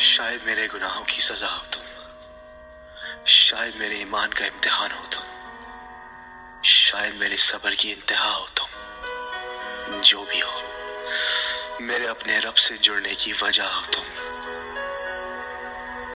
शायद मेरे गुनाहों की सजा हो तुम। शायद मेरे ईमान का इम्तिहान हो तुम। शायद मेरे सबर की इंतहा हो तुम। जो भी हो, मेरे अपने रब से जुड़ने की वजह हो तुम।